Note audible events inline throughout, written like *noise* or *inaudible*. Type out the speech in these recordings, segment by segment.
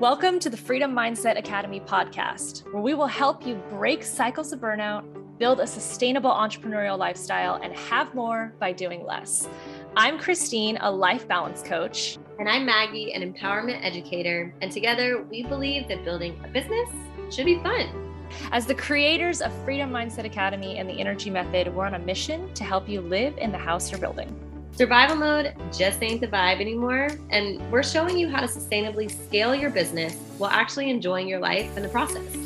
Welcome to the Freedom Mindset Academy podcast, where we will help you break cycles of burnout, build a sustainable entrepreneurial lifestyle, and have more by doing less. I'm Christine, a life balance coach. And I'm Maggie, an empowerment educator. And together, we believe that building a business should be fun. As the creators of Freedom Mindset Academy and the Energy Method, we're on a mission to help you live in the house you're building. Survival mode just ain't the vibe anymore, and we're showing you how to sustainably scale your business while actually enjoying your life in the process.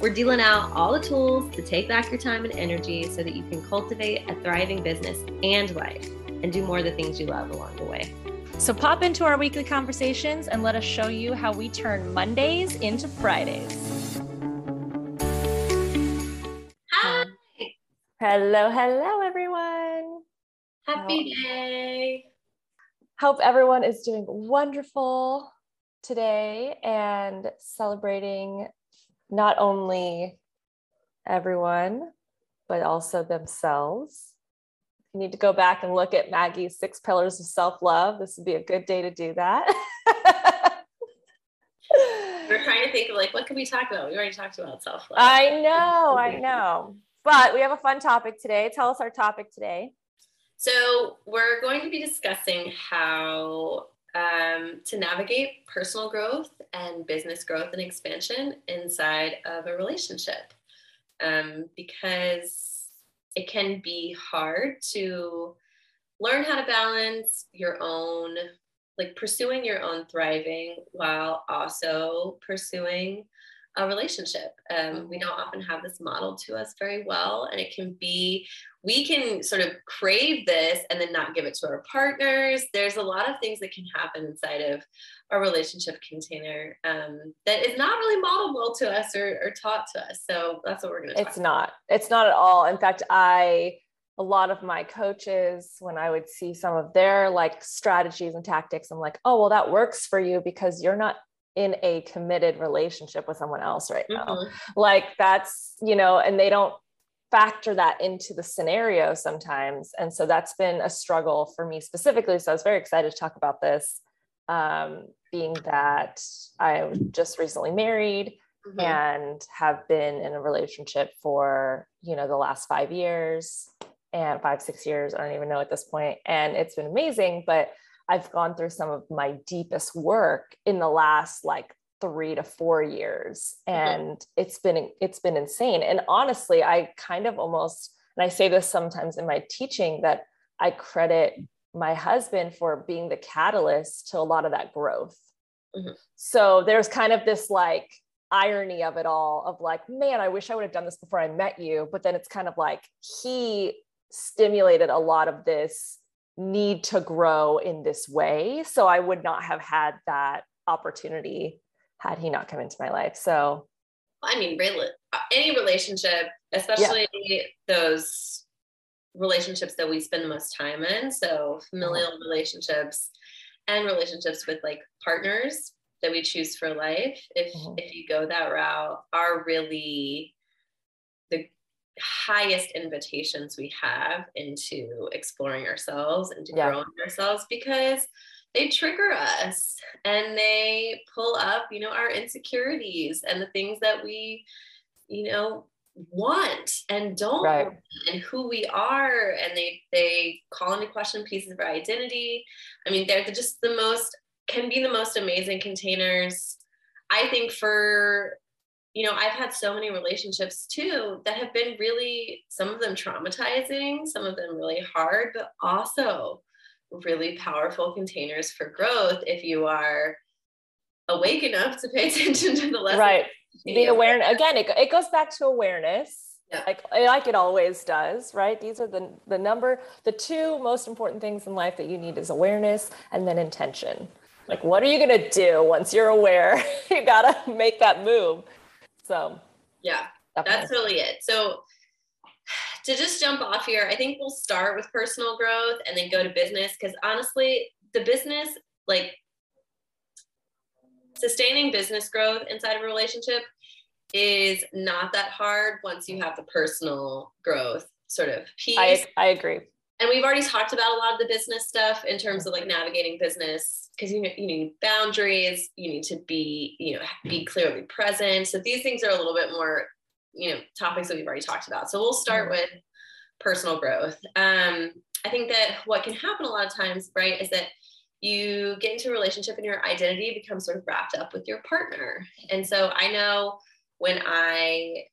We're dealing out all the tools to take back your time and energy so that you can cultivate a thriving business and life and do more of the things you love along the way. So pop into our weekly conversations and let us show you how we turn Mondays into Fridays. Hi. Hello, hello, everyone. Happy day. Hope everyone is doing wonderful today and celebrating not only everyone, but also themselves. If you need to go back and look at Maggie's six pillars of self love, this would be a good day to do that. We're trying to think of like, what can we talk about? We already talked about self love. I know, I *laughs* know. But we have a fun topic today. Tell us our topic today. So, we're going to be discussing how um, to navigate personal growth and business growth and expansion inside of a relationship. Um, because it can be hard to learn how to balance your own, like pursuing your own thriving while also pursuing a relationship. Um, we don't often have this model to us very well, and it can be we can sort of crave this and then not give it to our partners. There's a lot of things that can happen inside of a relationship container um, that is not really modelable to us or, or, taught to us. So that's what we're going to. It's not. It's not at all. In fact, I a lot of my coaches when i would see some of their like strategies and tactics i'm like oh well that works for you because you're not in a committed relationship with someone else right now. Mm-hmm. Like that's, you know, and they don't factor that into the scenario sometimes. And so that's been a struggle for me specifically. So I was very excited to talk about this, um, being that I just recently married mm-hmm. and have been in a relationship for, you know, the last five years and five, six years. I don't even know at this point. And it's been amazing. But I've gone through some of my deepest work in the last like three to four years mm-hmm. and mm-hmm. it's been it's been insane and honestly i kind of almost and i say this sometimes in my teaching that i credit my husband for being the catalyst to a lot of that growth mm-hmm. so there's kind of this like irony of it all of like man i wish i would have done this before i met you but then it's kind of like he stimulated a lot of this need to grow in this way. So I would not have had that opportunity had he not come into my life. So, I mean, really, any relationship, especially yeah. those relationships that we spend the most time in, so familial uh-huh. relationships and relationships with like partners that we choose for life, if uh-huh. if you go that route, are really highest invitations we have into exploring ourselves and to yeah. growing ourselves because they trigger us and they pull up you know our insecurities and the things that we you know want and don't right. want and who we are and they they call into question pieces of our identity i mean they're just the most can be the most amazing containers i think for you know, I've had so many relationships too that have been really, some of them traumatizing, some of them really hard, but also really powerful containers for growth if you are awake enough to pay *laughs* attention to the lessons. Right. Being aware. Again, it, it goes back to awareness. Yeah. Like, eh, like it always does, right? These are the, the number, the two most important things in life that you need is awareness and then intention. Like, what are you going to do once you're aware? *laughs* you got to make that move. So, yeah, definitely. that's really it. So, to just jump off here, I think we'll start with personal growth and then go to business because honestly, the business, like sustaining business growth inside of a relationship, is not that hard once you have the personal growth sort of piece. I, I agree. And we've already talked about a lot of the business stuff in terms of like navigating business because you, you need boundaries you need to be you know be clearly present. So these things are a little bit more you know topics that we've already talked about. So we'll start mm-hmm. with personal growth. Um, i think that what can happen a lot of times right is that you get into a relationship and your identity becomes sort of wrapped up with your partner. And so i know when i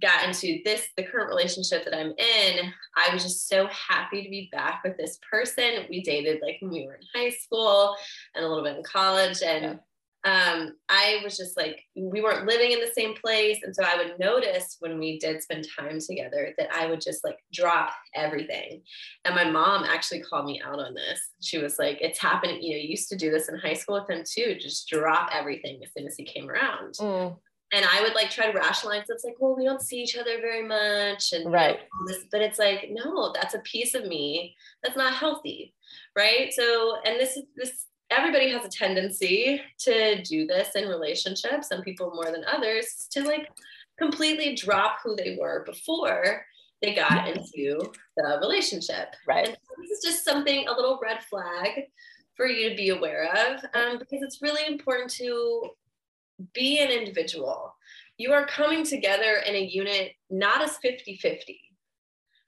got into this the current relationship that i'm in i was just so happy to be back with this person. We dated like when we were in high school and a little bit in college. And um, i was just like we weren't living in the same place. And so i would notice when we did spend time together that i would just like drop everything. And my mom actually called me out on this. She was like it's happening you know you used to do this in high school with him too. Just drop everything as soon as he came around. Mm and I would like try to rationalize. It's like, well, we don't see each other very much, and right. You know, this, but it's like, no, that's a piece of me that's not healthy, right? So, and this is this. Everybody has a tendency to do this in relationships. Some people more than others to like completely drop who they were before they got into the relationship. Right. And this is just something a little red flag for you to be aware of um, because it's really important to be an individual. You are coming together in a unit not as 50 50,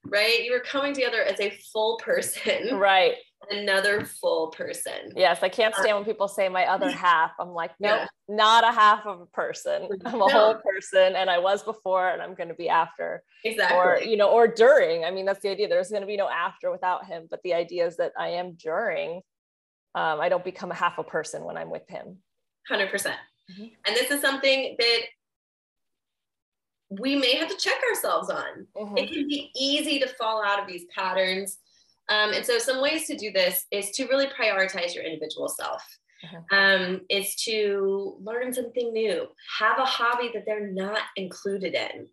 right? You are coming together as a full person. Right. Another full person. Yes, I can't stand when people say my other *laughs* half. I'm like, no, nope, yeah. not a half of a person. *laughs* I'm a no. whole person, and I was before, and I'm going to be after. Exactly. Or you know, or during. I mean, that's the idea. There's going to be no after without him, but the idea is that I am during. Um, I don't become a half a person when I'm with him. Hundred percent. Mm-hmm. And this is something that we may have to check ourselves on. Mm-hmm. It can be easy to fall out of these patterns. Um, and so, some ways to do this is to really prioritize your individual self. Mm-hmm. Um, is to learn something new, have a hobby that they're not included in.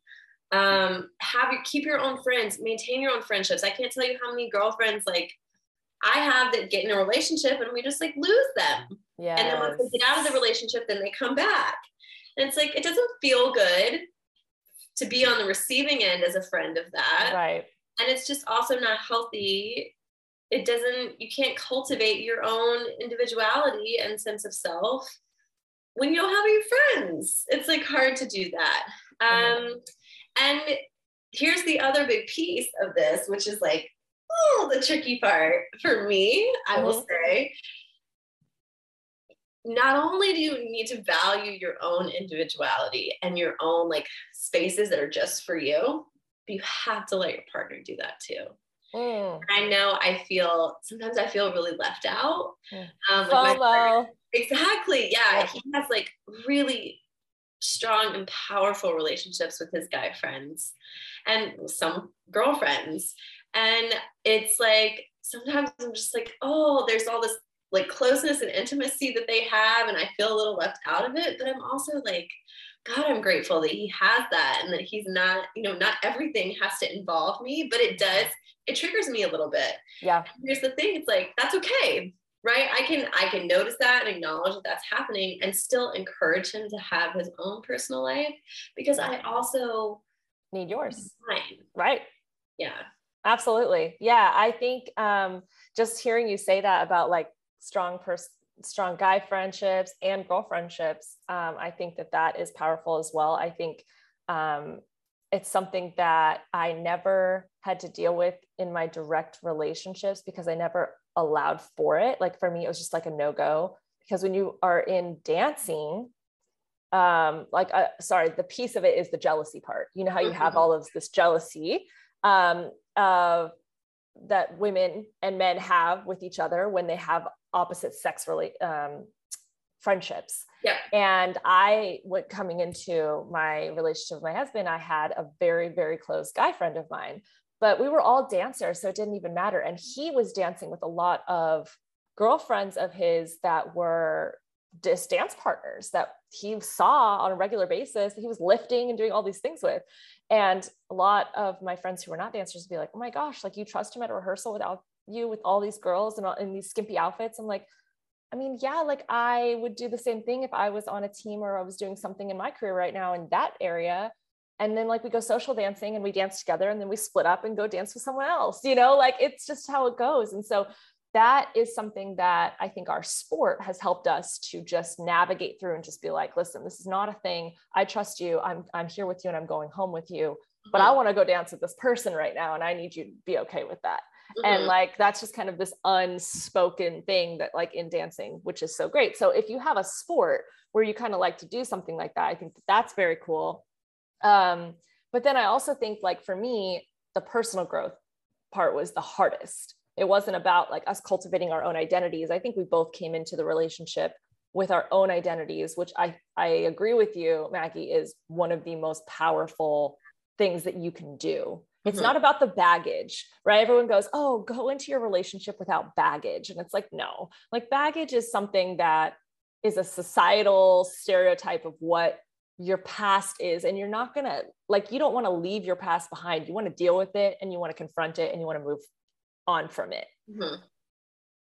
Um, have your keep your own friends, maintain your own friendships. I can't tell you how many girlfriends like I have that get in a relationship and we just like lose them. Yeah. And then once they get out of the relationship, then they come back. And it's like, it doesn't feel good to be on the receiving end as a friend of that. Right. And it's just also not healthy. It doesn't, you can't cultivate your own individuality and sense of self when you don't have any friends. It's like hard to do that. Mm-hmm. Um, and here's the other big piece of this, which is like, oh, the tricky part for me, I mm-hmm. will say, not only do you need to value your own individuality and your own like spaces that are just for you, but you have to let your partner do that too. Mm. I know I feel sometimes I feel really left out. Mm. Um, like partner, exactly. Yeah, yeah. He has like really strong and powerful relationships with his guy friends and some girlfriends. And it's like sometimes I'm just like, oh, there's all this like closeness and intimacy that they have and i feel a little left out of it but i'm also like god i'm grateful that he has that and that he's not you know not everything has to involve me but it does it triggers me a little bit. Yeah. Here's the thing it's like that's okay right? I can i can notice that and acknowledge that that's happening and still encourage him to have his own personal life because i also need yours. Mine. right. Yeah. Absolutely. Yeah i think um just hearing you say that about like strong person strong guy friendships and girl friendships um, i think that that is powerful as well. I think um, it's something that i never had to deal with in my direct relationships because i never allowed for it. Like for me it was just like a no-go because when you are in dancing um like uh, sorry the piece of it is the jealousy part. You know how you have mm-hmm. all of this jealousy um of that women and men have with each other when they have opposite sex relate um, friendships. Yeah. And I went coming into my relationship with my husband, I had a very, very close guy friend of mine, but we were all dancers. So it didn't even matter. And he was dancing with a lot of girlfriends of his that were just dance partners that he saw on a regular basis he was lifting and doing all these things with and a lot of my friends who were not dancers would be like oh my gosh like you trust him at a rehearsal without you with all these girls and in these skimpy outfits i'm like i mean yeah like i would do the same thing if i was on a team or i was doing something in my career right now in that area and then like we go social dancing and we dance together and then we split up and go dance with someone else you know like it's just how it goes and so that is something that I think our sport has helped us to just navigate through and just be like, listen, this is not a thing. I trust you. I'm I'm here with you and I'm going home with you. But I mm-hmm. want to go dance with this person right now and I need you to be okay with that. Mm-hmm. And like that's just kind of this unspoken thing that like in dancing, which is so great. So if you have a sport where you kind of like to do something like that, I think that that's very cool. Um, but then I also think like for me, the personal growth part was the hardest it wasn't about like us cultivating our own identities i think we both came into the relationship with our own identities which i i agree with you maggie is one of the most powerful things that you can do it's mm-hmm. not about the baggage right everyone goes oh go into your relationship without baggage and it's like no like baggage is something that is a societal stereotype of what your past is and you're not going to like you don't want to leave your past behind you want to deal with it and you want to confront it and you want to move on from it. Mm-hmm.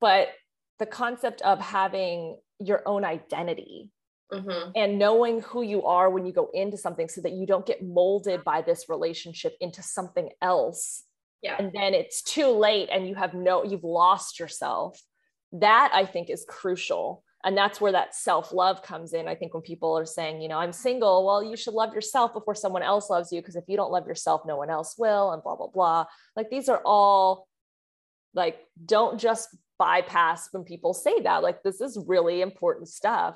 But the concept of having your own identity mm-hmm. and knowing who you are when you go into something so that you don't get molded by this relationship into something else. Yeah. And then it's too late and you have no, you've lost yourself. That I think is crucial. And that's where that self love comes in. I think when people are saying, you know, I'm single, well, you should love yourself before someone else loves you. Because if you don't love yourself, no one else will, and blah, blah, blah. Like these are all like don't just bypass when people say that like this is really important stuff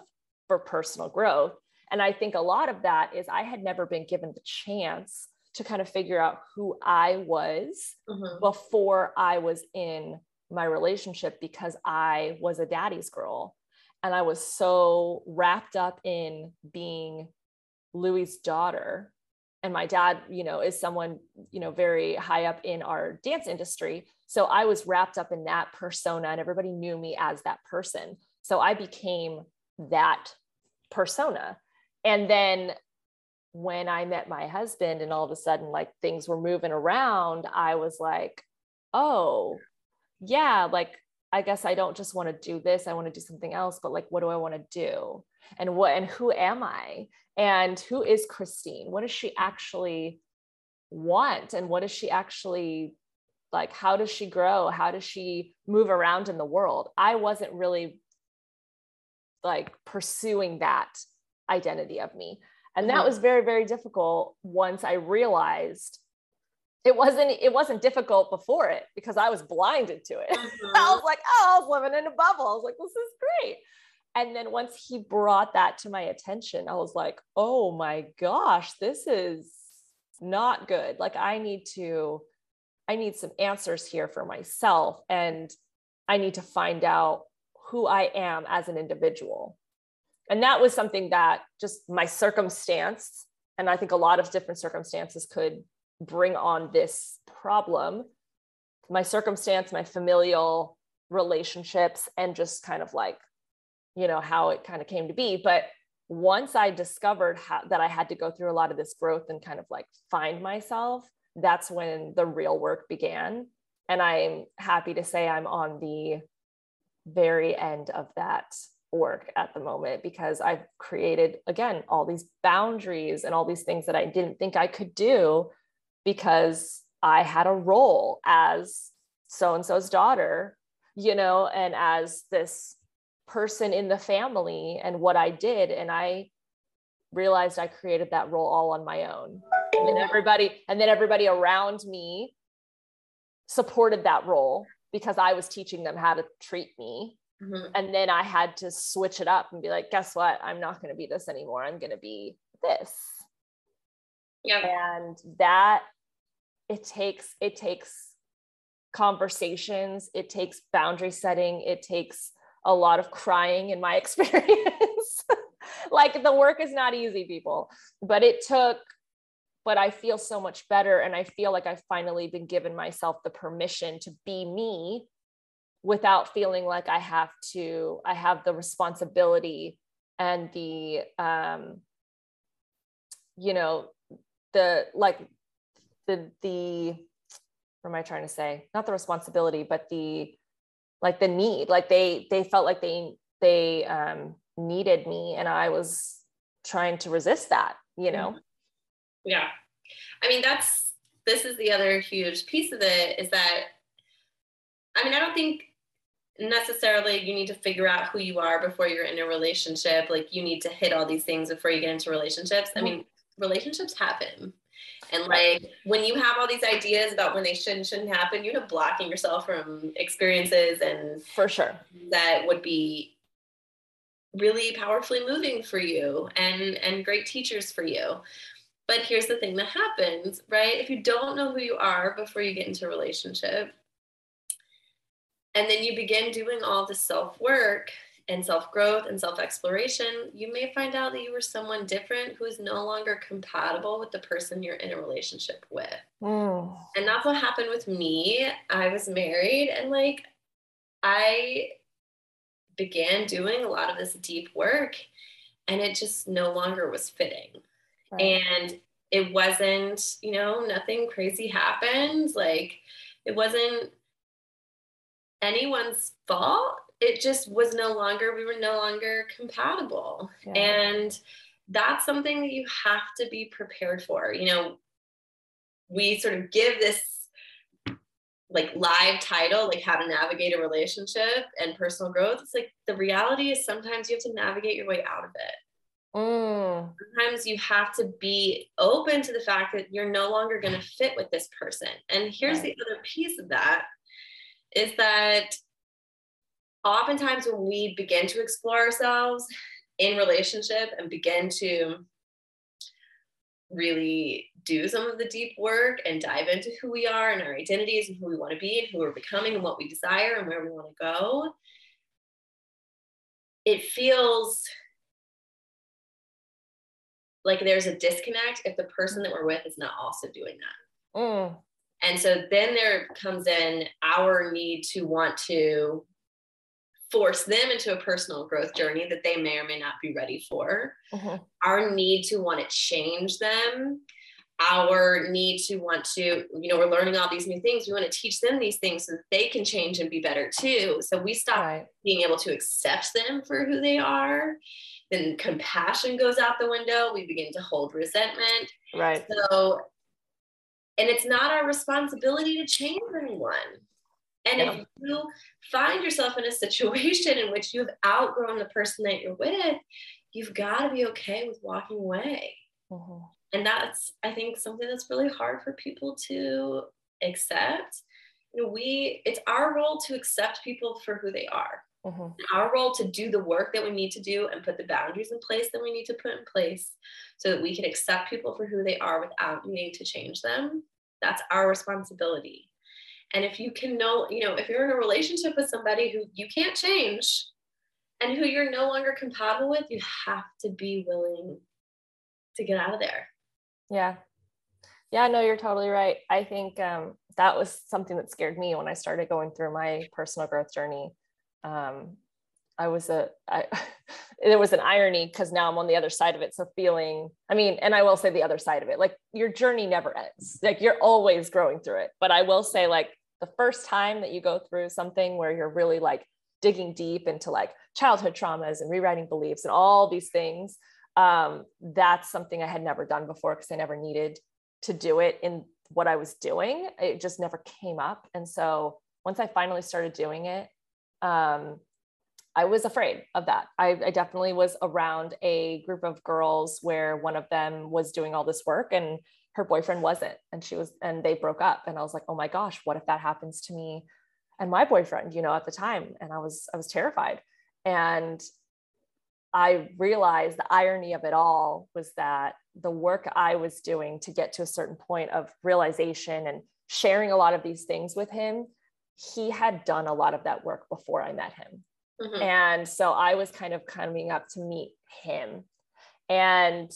for personal growth and i think a lot of that is i had never been given the chance to kind of figure out who i was mm-hmm. before i was in my relationship because i was a daddy's girl and i was so wrapped up in being louis's daughter and my dad you know is someone you know very high up in our dance industry so I was wrapped up in that persona and everybody knew me as that person. So I became that persona. And then when I met my husband and all of a sudden like things were moving around, I was like, oh, yeah, like I guess I don't just want to do this, I want to do something else, but like what do I want to do? And what and who am I? And who is Christine? What does she actually want? And what does she actually like how does she grow how does she move around in the world i wasn't really like pursuing that identity of me and that mm-hmm. was very very difficult once i realized it wasn't it wasn't difficult before it because i was blinded to it *laughs* mm-hmm. i was like oh i was living in a bubble i was like this is great and then once he brought that to my attention i was like oh my gosh this is not good like i need to I need some answers here for myself. And I need to find out who I am as an individual. And that was something that just my circumstance, and I think a lot of different circumstances could bring on this problem. My circumstance, my familial relationships, and just kind of like, you know, how it kind of came to be. But once I discovered how, that I had to go through a lot of this growth and kind of like find myself, that's when the real work began. And I'm happy to say I'm on the very end of that work at the moment because I've created, again, all these boundaries and all these things that I didn't think I could do because I had a role as so and so's daughter, you know, and as this person in the family and what I did. And I realized I created that role all on my own. And then everybody, and then everybody around me supported that role because I was teaching them how to treat me. Mm-hmm. And then I had to switch it up and be like, guess what? I'm not going to be this anymore. I'm going to be this. Yeah. And that it takes, it takes conversations, it takes boundary setting, it takes a lot of crying in my *laughs* experience. like the work is not easy, people, but it took, but I feel so much better. And I feel like I've finally been given myself the permission to be me without feeling like I have to, I have the responsibility and the, um, you know, the like the, the, what am I trying to say? Not the responsibility, but the, like the need, like they, they felt like they, they, um, needed me and I was trying to resist that, you know? Yeah. I mean, that's this is the other huge piece of it is that I mean, I don't think necessarily you need to figure out who you are before you're in a relationship. Like you need to hit all these things before you get into relationships. I mm-hmm. mean, relationships happen. And like when you have all these ideas about when they should and shouldn't happen, you end up blocking yourself from experiences and for sure that would be really powerfully moving for you and and great teachers for you. But here's the thing that happens, right? If you don't know who you are before you get into a relationship, and then you begin doing all the self work and self growth and self exploration, you may find out that you were someone different who is no longer compatible with the person you're in a relationship with. Mm. And that's what happened with me. I was married and like I began doing a lot of this deep work and it just no longer was fitting. Right. And it wasn't, you know, nothing crazy happened. Like it wasn't anyone's fault. It just was no longer, we were no longer compatible. Yeah. And that's something that you have to be prepared for. You know, we sort of give this like live title, like how to navigate a relationship and personal growth. It's like the reality is sometimes you have to navigate your way out of it. Mm. Sometimes you have to be open to the fact that you're no longer going to fit with this person. And here's right. the other piece of that is that oftentimes when we begin to explore ourselves in relationship and begin to really do some of the deep work and dive into who we are and our identities and who we want to be and who we're becoming and what we desire and where we want to go, it feels like there's a disconnect if the person that we're with is not also doing that. Mm. And so then there comes in our need to want to force them into a personal growth journey that they may or may not be ready for. Uh-huh. Our need to want to change them, our need to want to, you know, we're learning all these new things. We want to teach them these things so that they can change and be better too. So we stop right. being able to accept them for who they are. Then compassion goes out the window. We begin to hold resentment. Right. So and it's not our responsibility to change anyone. And yeah. if you find yourself in a situation in which you've outgrown the person that you're with, you've got to be okay with walking away. Mm-hmm. And that's, I think, something that's really hard for people to accept. You know, we, it's our role to accept people for who they are. Mm-hmm. Our role to do the work that we need to do and put the boundaries in place that we need to put in place so that we can accept people for who they are without needing to change them. That's our responsibility. And if you can know, you know, if you're in a relationship with somebody who you can't change and who you're no longer compatible with, you have to be willing to get out of there. Yeah. Yeah, no, you're totally right. I think um, that was something that scared me when I started going through my personal growth journey um, I was a, I, *laughs* there was an irony because now I'm on the other side of it. So feeling, I mean, and I will say the other side of it, like your journey never ends. Like you're always growing through it. But I will say, like the first time that you go through something where you're really like digging deep into like childhood traumas and rewriting beliefs and all these things, um, that's something I had never done before because I never needed to do it in what I was doing. It just never came up. And so once I finally started doing it, um, I was afraid of that. I, I, definitely was around a group of girls where one of them was doing all this work and her boyfriend wasn't. And she was, and they broke up. And I was like, oh my gosh, what if that happens to me and my boyfriend, you know, at the time? And I was, I was terrified. And I realized the irony of it all was that the work I was doing to get to a certain point of realization and sharing a lot of these things with him he had done a lot of that work before I met him. Mm-hmm. And so I was kind of coming up to meet him. And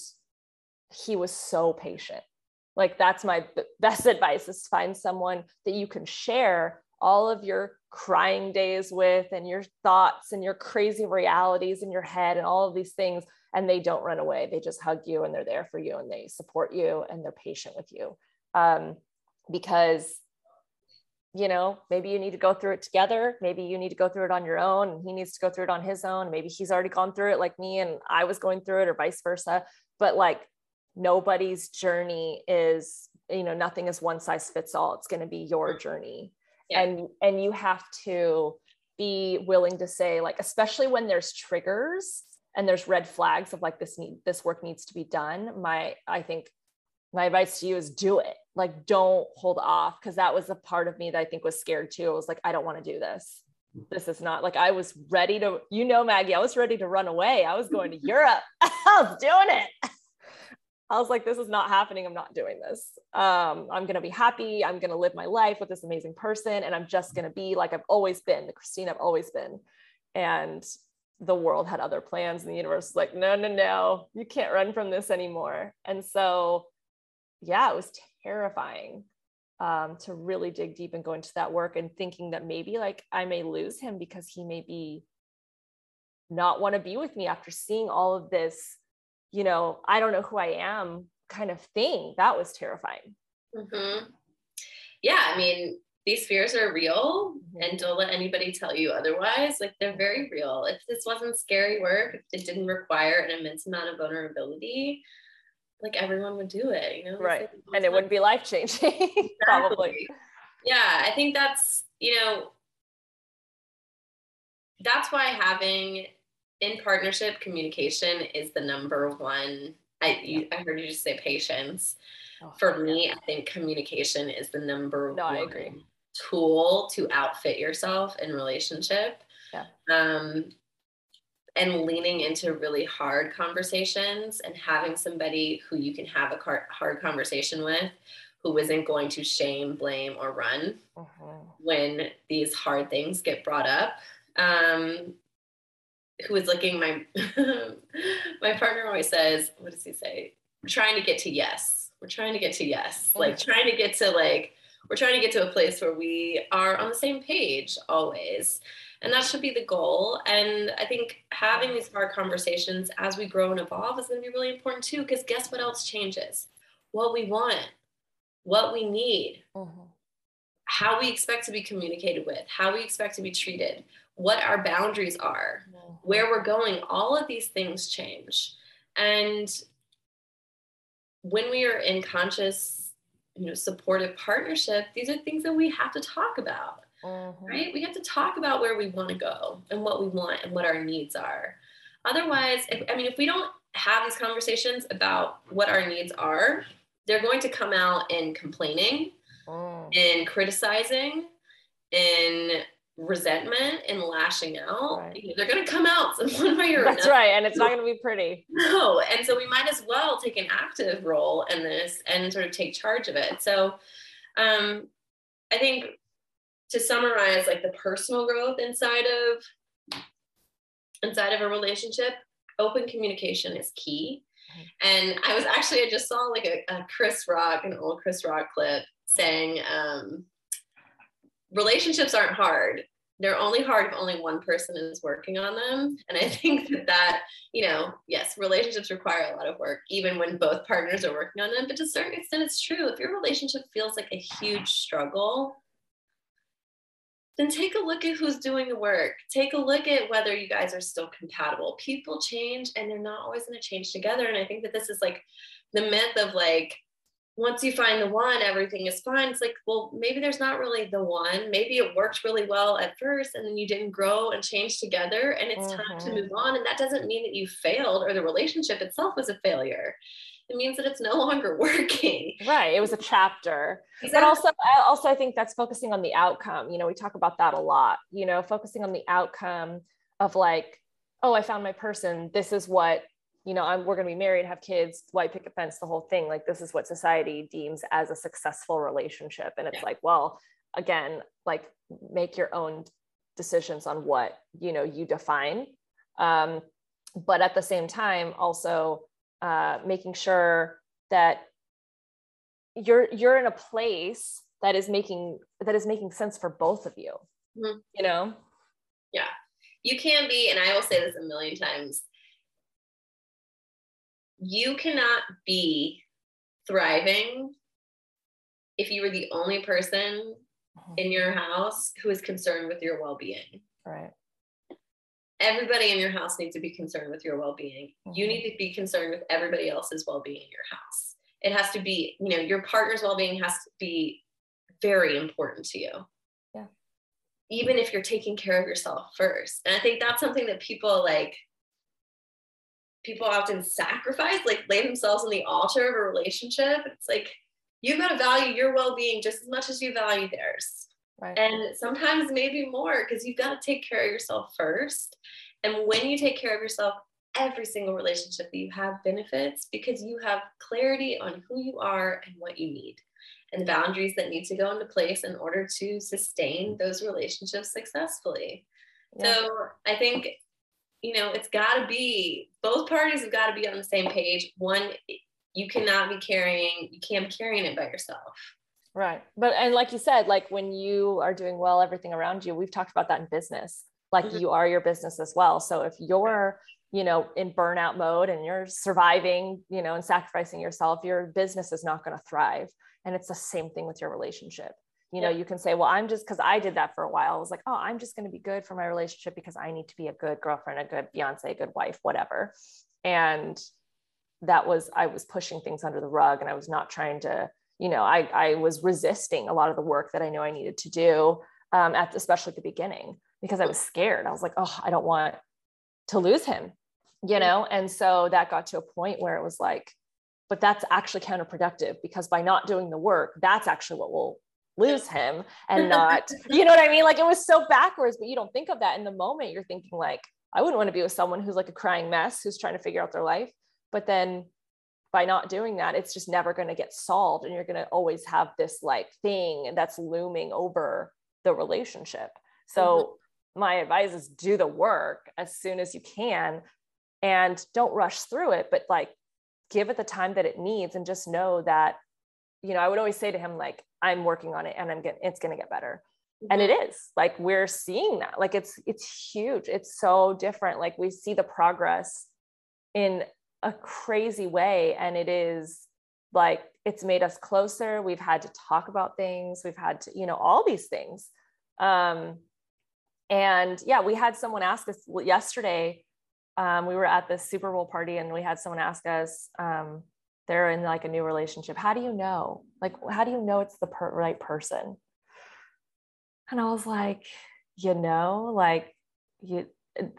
he was so patient. Like that's my best *laughs* advice is find someone that you can share all of your crying days with and your thoughts and your crazy realities in your head and all of these things and they don't run away they just hug you and they're there for you and they support you and they're patient with you um, because you know, maybe you need to go through it together. Maybe you need to go through it on your own and he needs to go through it on his own. Maybe he's already gone through it like me and I was going through it or vice versa. But like nobody's journey is you know nothing is one size fits all it's going to be your mm. journey yeah. and and you have to be willing to say like especially when there's triggers and there's red flags of like this need this work needs to be done my i think my advice to you is do it like don't hold off because that was a part of me that i think was scared too i was like i don't want to do this this is not like i was ready to you know maggie i was ready to run away i was going to europe *laughs* i was doing it *laughs* I was like, this is not happening. I'm not doing this. Um, I'm going to be happy. I'm going to live my life with this amazing person. And I'm just going to be like I've always been, the Christine I've always been. And the world had other plans, and the universe was like, no, no, no, you can't run from this anymore. And so, yeah, it was terrifying um, to really dig deep and go into that work and thinking that maybe like I may lose him because he may be not want to be with me after seeing all of this you know, I don't know who I am kind of thing. That was terrifying. Mm-hmm. Yeah. I mean, these fears are real mm-hmm. and don't let anybody tell you otherwise. Like they're very real. If this wasn't scary work, if it didn't require an immense amount of vulnerability, like everyone would do it, you know? Right. and it wouldn't be life changing, *laughs* exactly. probably. Yeah. I think that's, you know, that's why having in partnership, communication is the number one. I you, I heard you just say patience. Oh, For me, I think communication is the number no, one I agree. tool to outfit yourself in relationship. Yeah. Um, and leaning into really hard conversations and having somebody who you can have a hard conversation with who isn't going to shame, blame, or run uh-huh. when these hard things get brought up. Um, who is looking my *laughs* my partner always says what does he say we're trying to get to yes we're trying to get to yes like trying to get to like we're trying to get to a place where we are on the same page always and that should be the goal and i think having these hard conversations as we grow and evolve is going to be really important too because guess what else changes what we want what we need mm-hmm. how we expect to be communicated with how we expect to be treated what our boundaries are, mm-hmm. where we're going, all of these things change. And when we are in conscious, you know, supportive partnership, these are things that we have to talk about. Mm-hmm. Right? We have to talk about where we want to go and what we want and what our needs are. Otherwise, if, I mean, if we don't have these conversations about what our needs are, they're going to come out in complaining, mm. in criticizing, in resentment and lashing out, right. you know, they're going to come out *laughs* one way or That's another. right. And it's not going to be *laughs* pretty. No. And so we might as well take an active role in this and sort of take charge of it. So um, I think to summarize like the personal growth inside of inside of a relationship, open communication is key. And I was actually, I just saw like a, a Chris Rock, an old Chris Rock clip saying, um, relationships aren't hard. They're only hard if only one person is working on them. And i think that that you know yes relationships require a lot of work even when both partners are working on them. But to a certain extent it's true. If your relationship feels like a huge struggle then take a look at who's doing the work. Take a look at whether you guys are still compatible. People change and they're not always going to change together. And i think that this is like the myth of like once you find the one, everything is fine. It's like, well, maybe there's not really the one. Maybe it worked really well at first and then you didn't grow and change together and it's mm-hmm. time to mm-hmm. move on. And that doesn't mean that you failed or the relationship itself was a failure. It means that it's no longer *laughs* working. Right. It was a chapter. Exactly. But also, also I think that's focusing on the outcome. You know, we talk about that a lot, you know, focusing on the outcome of like, oh, I found my person. This is what you know, I'm, we're going to be married, have kids, white picket fence, the whole thing. Like this is what society deems as a successful relationship. And it's yeah. like, well, again, like make your own decisions on what, you know, you define. Um, but at the same time, also uh, making sure that you're, you're in a place that is making, that is making sense for both of you, mm-hmm. you know? Yeah. You can be, and I will say this a million times, you cannot be thriving if you were the only person mm-hmm. in your house who is concerned with your well-being. Right. Everybody in your house needs to be concerned with your well-being. Mm-hmm. you need to be concerned with everybody else's well-being in your house. It has to be you know your partner's well-being has to be very important to you. Yeah. Even if you're taking care of yourself first. And i think that's something that people like people often sacrifice like lay themselves on the altar of a relationship it's like you've got to value your well-being just as much as you value theirs right. and sometimes maybe more because you've got to take care of yourself first and when you take care of yourself every single relationship that you have benefits because you have clarity on who you are and what you need and the boundaries that need to go into place in order to sustain those relationships successfully. Yeah. So I think, you know, it's got to be both parties have got to be on the same page. One, you cannot be carrying, you can't be carrying it by yourself. Right. But, and like you said, like when you are doing well, everything around you, we've talked about that in business. Like mm-hmm. you are your business as well. So if you're, you know in burnout mode and you're surviving you know and sacrificing yourself your business is not going to thrive and it's the same thing with your relationship you know yeah. you can say well i'm just because i did that for a while i was like oh i'm just going to be good for my relationship because i need to be a good girlfriend a good fiance a good wife whatever and that was i was pushing things under the rug and i was not trying to you know i i was resisting a lot of the work that i know i needed to do um, at especially at the beginning because i was scared i was like oh i don't want to lose him, you know? And so that got to a point where it was like, but that's actually counterproductive because by not doing the work, that's actually what will lose him and *laughs* not, you know what I mean? Like it was so backwards, but you don't think of that in the moment. You're thinking like, I wouldn't want to be with someone who's like a crying mess, who's trying to figure out their life. But then by not doing that, it's just never going to get solved. And you're going to always have this like thing that's looming over the relationship. So mm-hmm my advice is do the work as soon as you can and don't rush through it but like give it the time that it needs and just know that you know i would always say to him like i'm working on it and i'm getting it's going to get better mm-hmm. and it is like we're seeing that like it's it's huge it's so different like we see the progress in a crazy way and it is like it's made us closer we've had to talk about things we've had to you know all these things um and yeah, we had someone ask us yesterday. Um, we were at the Super Bowl party and we had someone ask us, um, they're in like a new relationship. How do you know? Like, how do you know it's the per- right person? And I was like, you know, like you,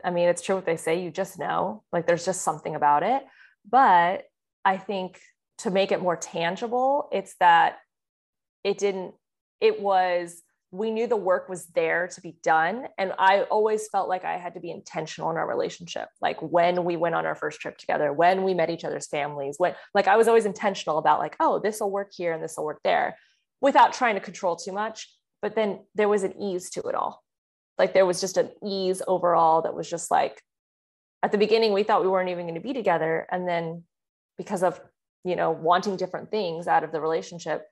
I mean, it's true what they say, you just know, like there's just something about it. But I think to make it more tangible, it's that it didn't, it was we knew the work was there to be done. And I always felt like I had to be intentional in our relationship. Like when we went on our first trip together, when we met each other's families, when like I was always intentional about like, oh, this will work here and this will work there without trying to control too much. But then there was an ease to it all. Like there was just an ease overall that was just like at the beginning, we thought we weren't even going to be together. And then because of, you know, wanting different things out of the relationship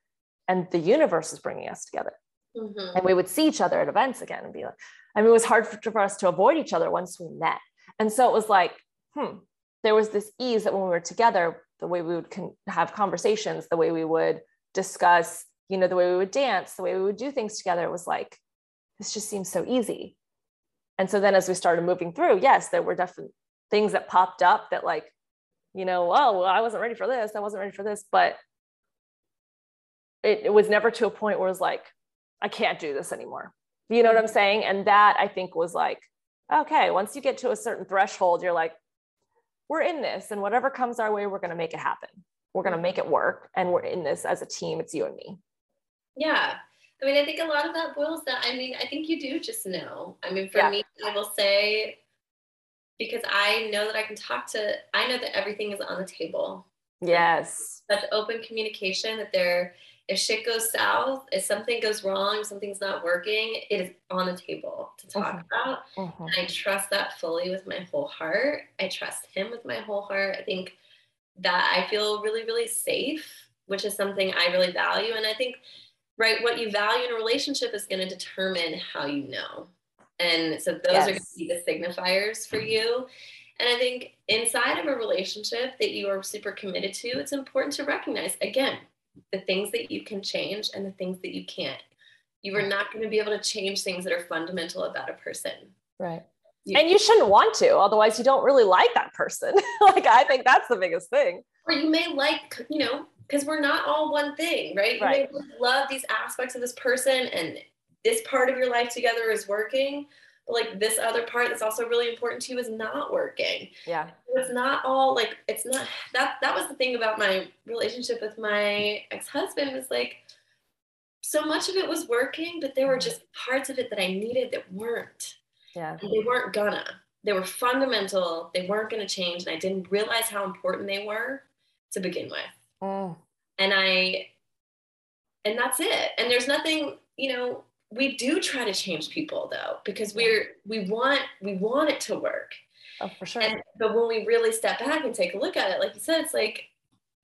and the universe is bringing us together Mm-hmm. And we would see each other at events again and be like, I mean, it was hard for, for us to avoid each other once we met. And so it was like, hmm, there was this ease that when we were together, the way we would con- have conversations, the way we would discuss, you know, the way we would dance, the way we would do things together, was like, this just seems so easy. And so then as we started moving through, yes, there were definitely things that popped up that like, you know, oh, well, I wasn't ready for this. I wasn't ready for this. But it, it was never to a point where it was like, I can't do this anymore. You know what I'm saying? And that I think was like, okay, once you get to a certain threshold, you're like, we're in this, and whatever comes our way, we're going to make it happen. We're going to make it work. And we're in this as a team. It's you and me. Yeah. I mean, I think a lot of that boils down. I mean, I think you do just know. I mean, for yeah. me, I will say, because I know that I can talk to, I know that everything is on the table. Yes. That's open communication that there if shit goes south, if something goes wrong, something's not working, it is on the table to talk mm-hmm. about. Mm-hmm. And I trust that fully with my whole heart. I trust him with my whole heart. I think that I feel really, really safe, which is something I really value. And I think, right, what you value in a relationship is going to determine how you know. And so those yes. are going to be the signifiers for you. And I think inside of a relationship that you are super committed to, it's important to recognize again, the things that you can change and the things that you can't. You are not going to be able to change things that are fundamental about a person. Right. and you shouldn't want to, otherwise you don't really like that person. *laughs* like I think that's the biggest thing. Or you may like, you know, because we're not all one thing, right? You right. may love these aspects of this person and this part of your life together is working, but like this other part that's also really important to you is not working. Yeah. It's not all like it's not that that was the thing about my relationship with my ex-husband was like so much of it was working, but there were just parts of it that I needed that weren't. Yeah. And they weren't gonna. They were fundamental. They weren't gonna change. And I didn't realize how important they were to begin with. Mm. And I and that's it. And there's nothing, you know, we do try to change people though, because we're we want we want it to work. Oh, for sure. And but when we really step back and take a look at it, like you said, it's like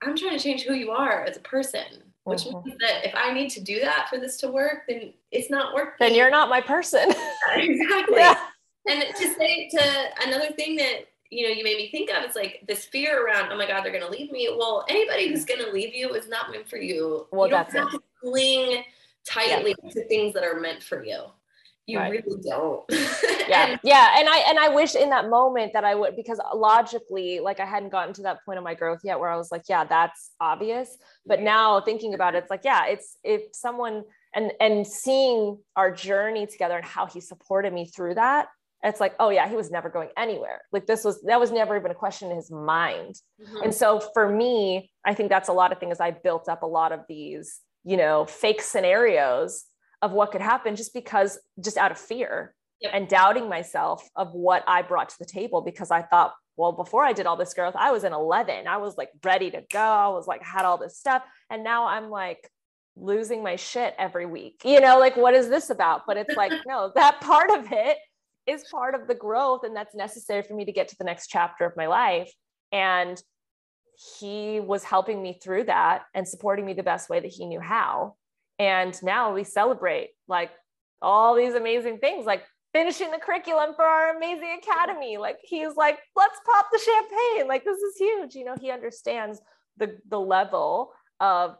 I'm trying to change who you are as a person which mm-hmm. means that if I need to do that for this to work, then it's not working. Then you're not my person. *laughs* exactly. Yeah. And to say to another thing that you know you made me think of is like this fear around, oh my God, they're gonna leave me. Well, anybody who's gonna leave you is not meant for you. Well, you that's have it. to cling tightly yeah. to things that are meant for you. You right. really don't. *laughs* Yeah. And, yeah. And i and i wish in that moment that i would because logically like i hadn't gotten to that point of my growth yet where i was like yeah that's obvious. But now thinking about it it's like yeah it's if someone and and seeing our journey together and how he supported me through that it's like oh yeah he was never going anywhere. Like this was that was never even a question in his mind. Mm-hmm. and so for me i think that's a lot of things. I built up a lot of these you know fake scenarios of what could happen just because just out of fear yep. and doubting myself of what I brought to the table because I thought, well, before I did all this growth, I was in 11. I was like ready to go. I was like, had all this stuff. And now I'm like losing my shit every week. You know, like, what is this about? But it's like, *laughs* no, that part of it is part of the growth. And that's necessary for me to get to the next chapter of my life. And he was helping me through that and supporting me the best way that he knew how and now we celebrate like all these amazing things, like finishing the curriculum for our amazing academy. Like he's like, let's pop the champagne. Like this is huge. You know, he understands the the level of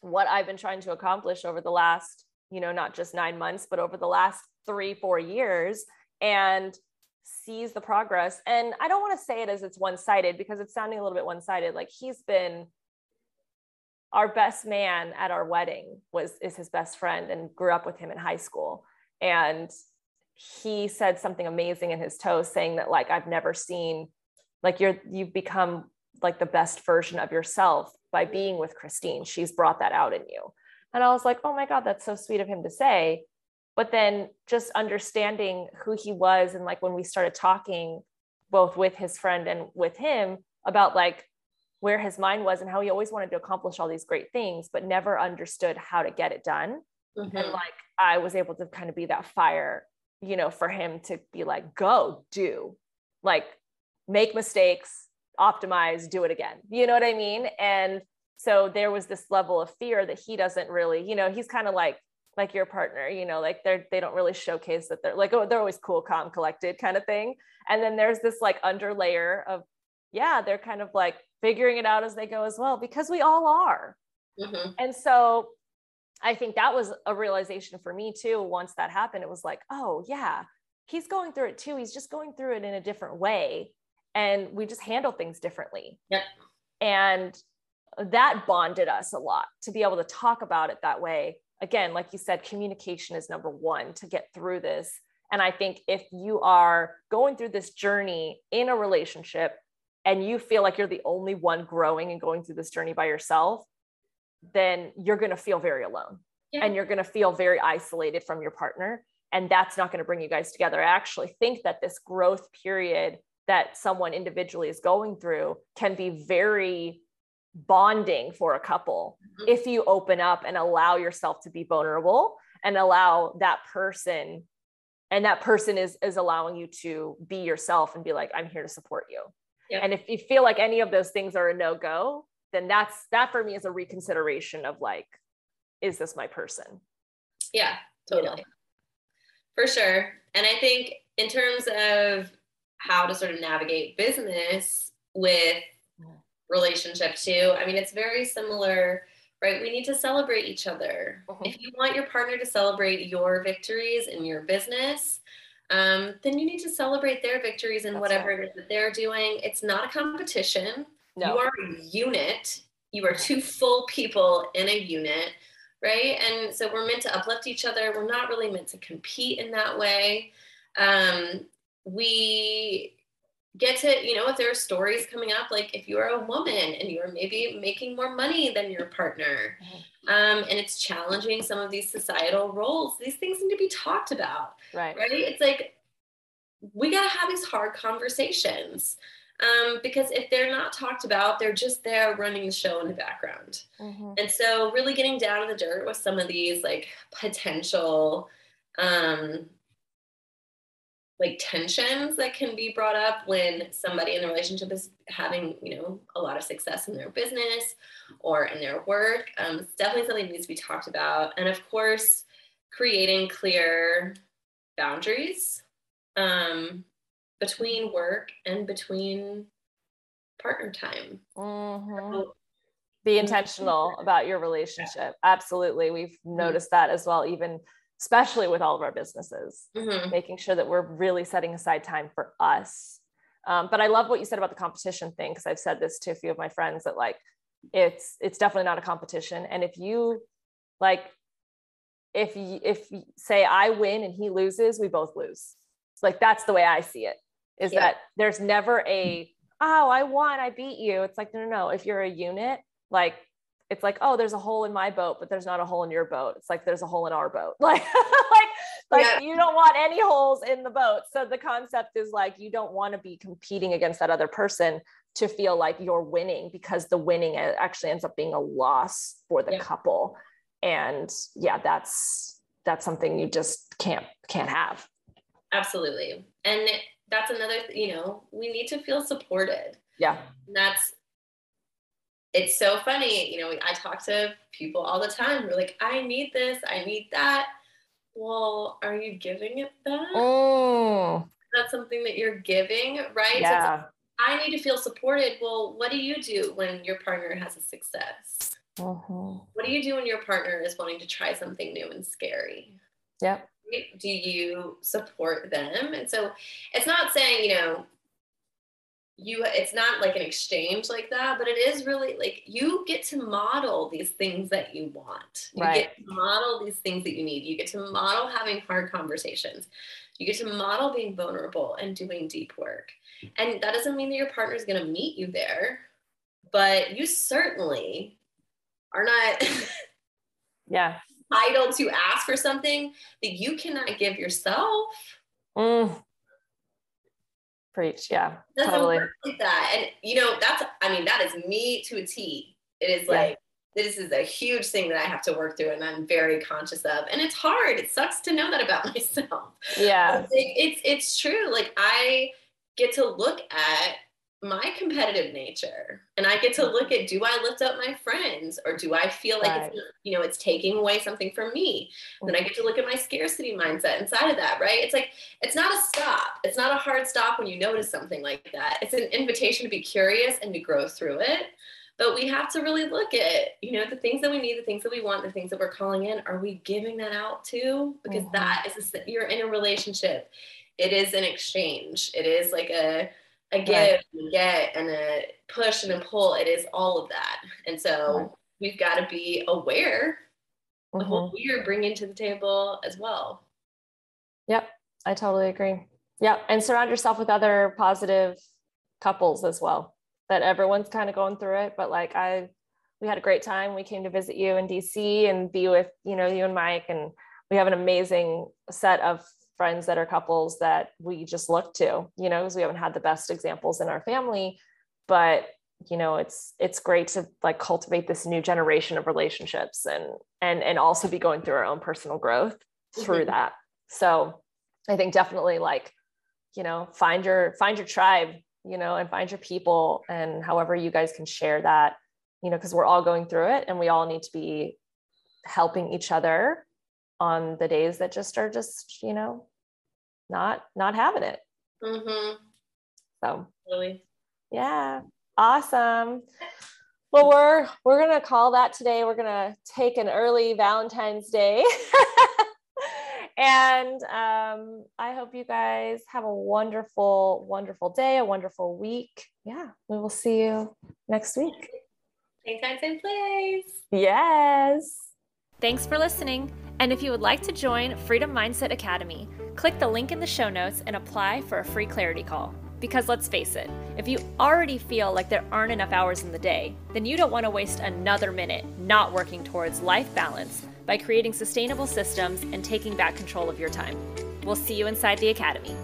what I've been trying to accomplish over the last, you know, not just nine months, but over the last three, four years. And sees the progress. And I don't want to say it as it's one sided because it's sounding a little bit one sided. Like he's been our best man at our wedding was is his best friend and grew up with him in high school and he said something amazing in his toast saying that like i've never seen like you're you've become like the best version of yourself by being with christine she's brought that out in you and i was like oh my god that's so sweet of him to say but then just understanding who he was and like when we started talking both with his friend and with him about like where his mind was and how he always wanted to accomplish all these great things, but never understood how to get it done. Mm-hmm. And like I was able to kind of be that fire, you know, for him to be like, go do, like make mistakes, optimize, do it again. You know what I mean? And so there was this level of fear that he doesn't really, you know, he's kind of like like your partner, you know, like they're they don't really showcase that they're like oh they're always cool, calm, collected kind of thing. And then there's this like under layer of yeah, they're kind of like figuring it out as they go as well, because we all are. Mm-hmm. And so I think that was a realization for me too. Once that happened, it was like, oh, yeah, he's going through it too. He's just going through it in a different way. And we just handle things differently. Yep. And that bonded us a lot to be able to talk about it that way. Again, like you said, communication is number one to get through this. And I think if you are going through this journey in a relationship and you feel like you're the only one growing and going through this journey by yourself, then you're going to feel very alone yeah. and you're going to feel very isolated from your partner. And that's not going to bring you guys together. I actually think that this growth period that someone individually is going through can be very bonding for a couple mm-hmm. if you open up and allow yourself to be vulnerable and allow that person and that person is is allowing you to be yourself and be like i'm here to support you yeah. And if you feel like any of those things are a no go, then that's that for me is a reconsideration of like, is this my person? Yeah, totally. You know? For sure. And I think in terms of how to sort of navigate business with relationship too, I mean, it's very similar, right? We need to celebrate each other. Uh-huh. If you want your partner to celebrate your victories in your business, um, then you need to celebrate their victories and whatever right. it is that they're doing. It's not a competition. No. You are a unit. You are two full people in a unit, right? And so we're meant to uplift each other. We're not really meant to compete in that way. Um, we get to, you know, if there are stories coming up, like if you're a woman and you're maybe making more money than your partner, um, and it's challenging some of these societal roles, these things need to be talked about. Right. Right. It's like we got to have these hard conversations. Um, because if they're not talked about, they're just there running the show in the background. Mm-hmm. And so, really getting down to the dirt with some of these like potential um, like tensions that can be brought up when somebody in the relationship is having you know a lot of success in their business or in their work um, it's definitely something that needs to be talked about. And of course creating clear boundaries um, between work and between partner time. Mm-hmm. so, be intentional about your relationship. Absolutely. We've noticed that as well even especially with all of our businesses, mm-hmm. making sure that we're really setting aside time for us. Um, but I love what you said about the competition thing because I've said this to a few of my friends that like it's it's definitely not a competition. And if you like, if you, if you say I win and he loses, we both lose. Like that's the way I see it. Is yeah. that there's never a oh I won I beat you. It's like no no no. If you're a unit, like it's like oh there's a hole in my boat but there's not a hole in your boat. It's like there's a hole in our boat. *laughs* Like like like yeah. you don't want any holes in the boat. So the concept is like you don't want to be competing against that other person to feel like you're winning because the winning uh, actually ends up being a loss for the yeah. couple. And yeah that's that's something you just can't can't have. Absolutely. And that's another you know we need to feel supported. Yeah. That's it's so funny. You know, I talk to people all the time. We're like, I need this, I need that. Well, are you giving it that? Oh. That's something that you're giving, right? Yeah. So I need to feel supported. Well, what do you do when your partner has a success? Mm-hmm. What do you do when your partner is wanting to try something new and scary? Yep. Do you support them? And so it's not saying, you know, you it's not like an exchange like that but it is really like you get to model these things that you want. You right. get to model these things that you need. You get to model having hard conversations. You get to model being vulnerable and doing deep work. And that doesn't mean that your partner is going to meet you there but you certainly are not *laughs* yeah. entitled to ask for something that you cannot give yourself. Mm. Preach, yeah, doesn't totally. work like that. And you know, that's I mean, that is me to a T. It is like yeah. this is a huge thing that I have to work through, and I'm very conscious of. And it's hard. It sucks to know that about *laughs* myself. Yeah, it's it's, it's true. Like I get to look at my competitive nature and i get to look at do i lift up my friends or do i feel like right. it's you know it's taking away something from me? Mm-hmm. then i get to look at my scarcity mindset inside of that right? It's like it's not a stop. It's not a hard stop when you notice something like that. It's an invitation to be curious and to grow through it. But we have to really look at you know the things that we need the things that we want the things that we're calling in are we giving that out too because mm-hmm. that is a, you're in a relationship. It is an exchange. It is like a a give right. and a get and a push and a pull. It is all of that. And so right. we've got to be aware mm-hmm. of what mm-hmm. we are bringing to the table as well. Yep, I totally agree. Yep, and surround yourself with other positive couples as well. That everyone's kind of going through it, but like I, we had a great time. We came to visit you in DC and be with you know you and Mike, and we have an amazing set of friends that are couples that we just look to, you know, because we haven't had the best examples in our family. But you know, it's it's great to like cultivate this new generation of relationships and and and also be going through our own personal growth through mm-hmm. that. So I think definitely like, you know, find your find your tribe, you know, and find your people and however you guys can share that, you know, because we're all going through it and we all need to be helping each other on the days that just are just you know not not having it mm-hmm. so really yeah awesome well we're we're gonna call that today we're gonna take an early valentine's day *laughs* and um, I hope you guys have a wonderful, wonderful day, a wonderful week. Yeah, we will see you next week. Same time, same place. Yes. Thanks for listening. And if you would like to join Freedom Mindset Academy, click the link in the show notes and apply for a free clarity call. Because let's face it, if you already feel like there aren't enough hours in the day, then you don't want to waste another minute not working towards life balance by creating sustainable systems and taking back control of your time. We'll see you inside the Academy.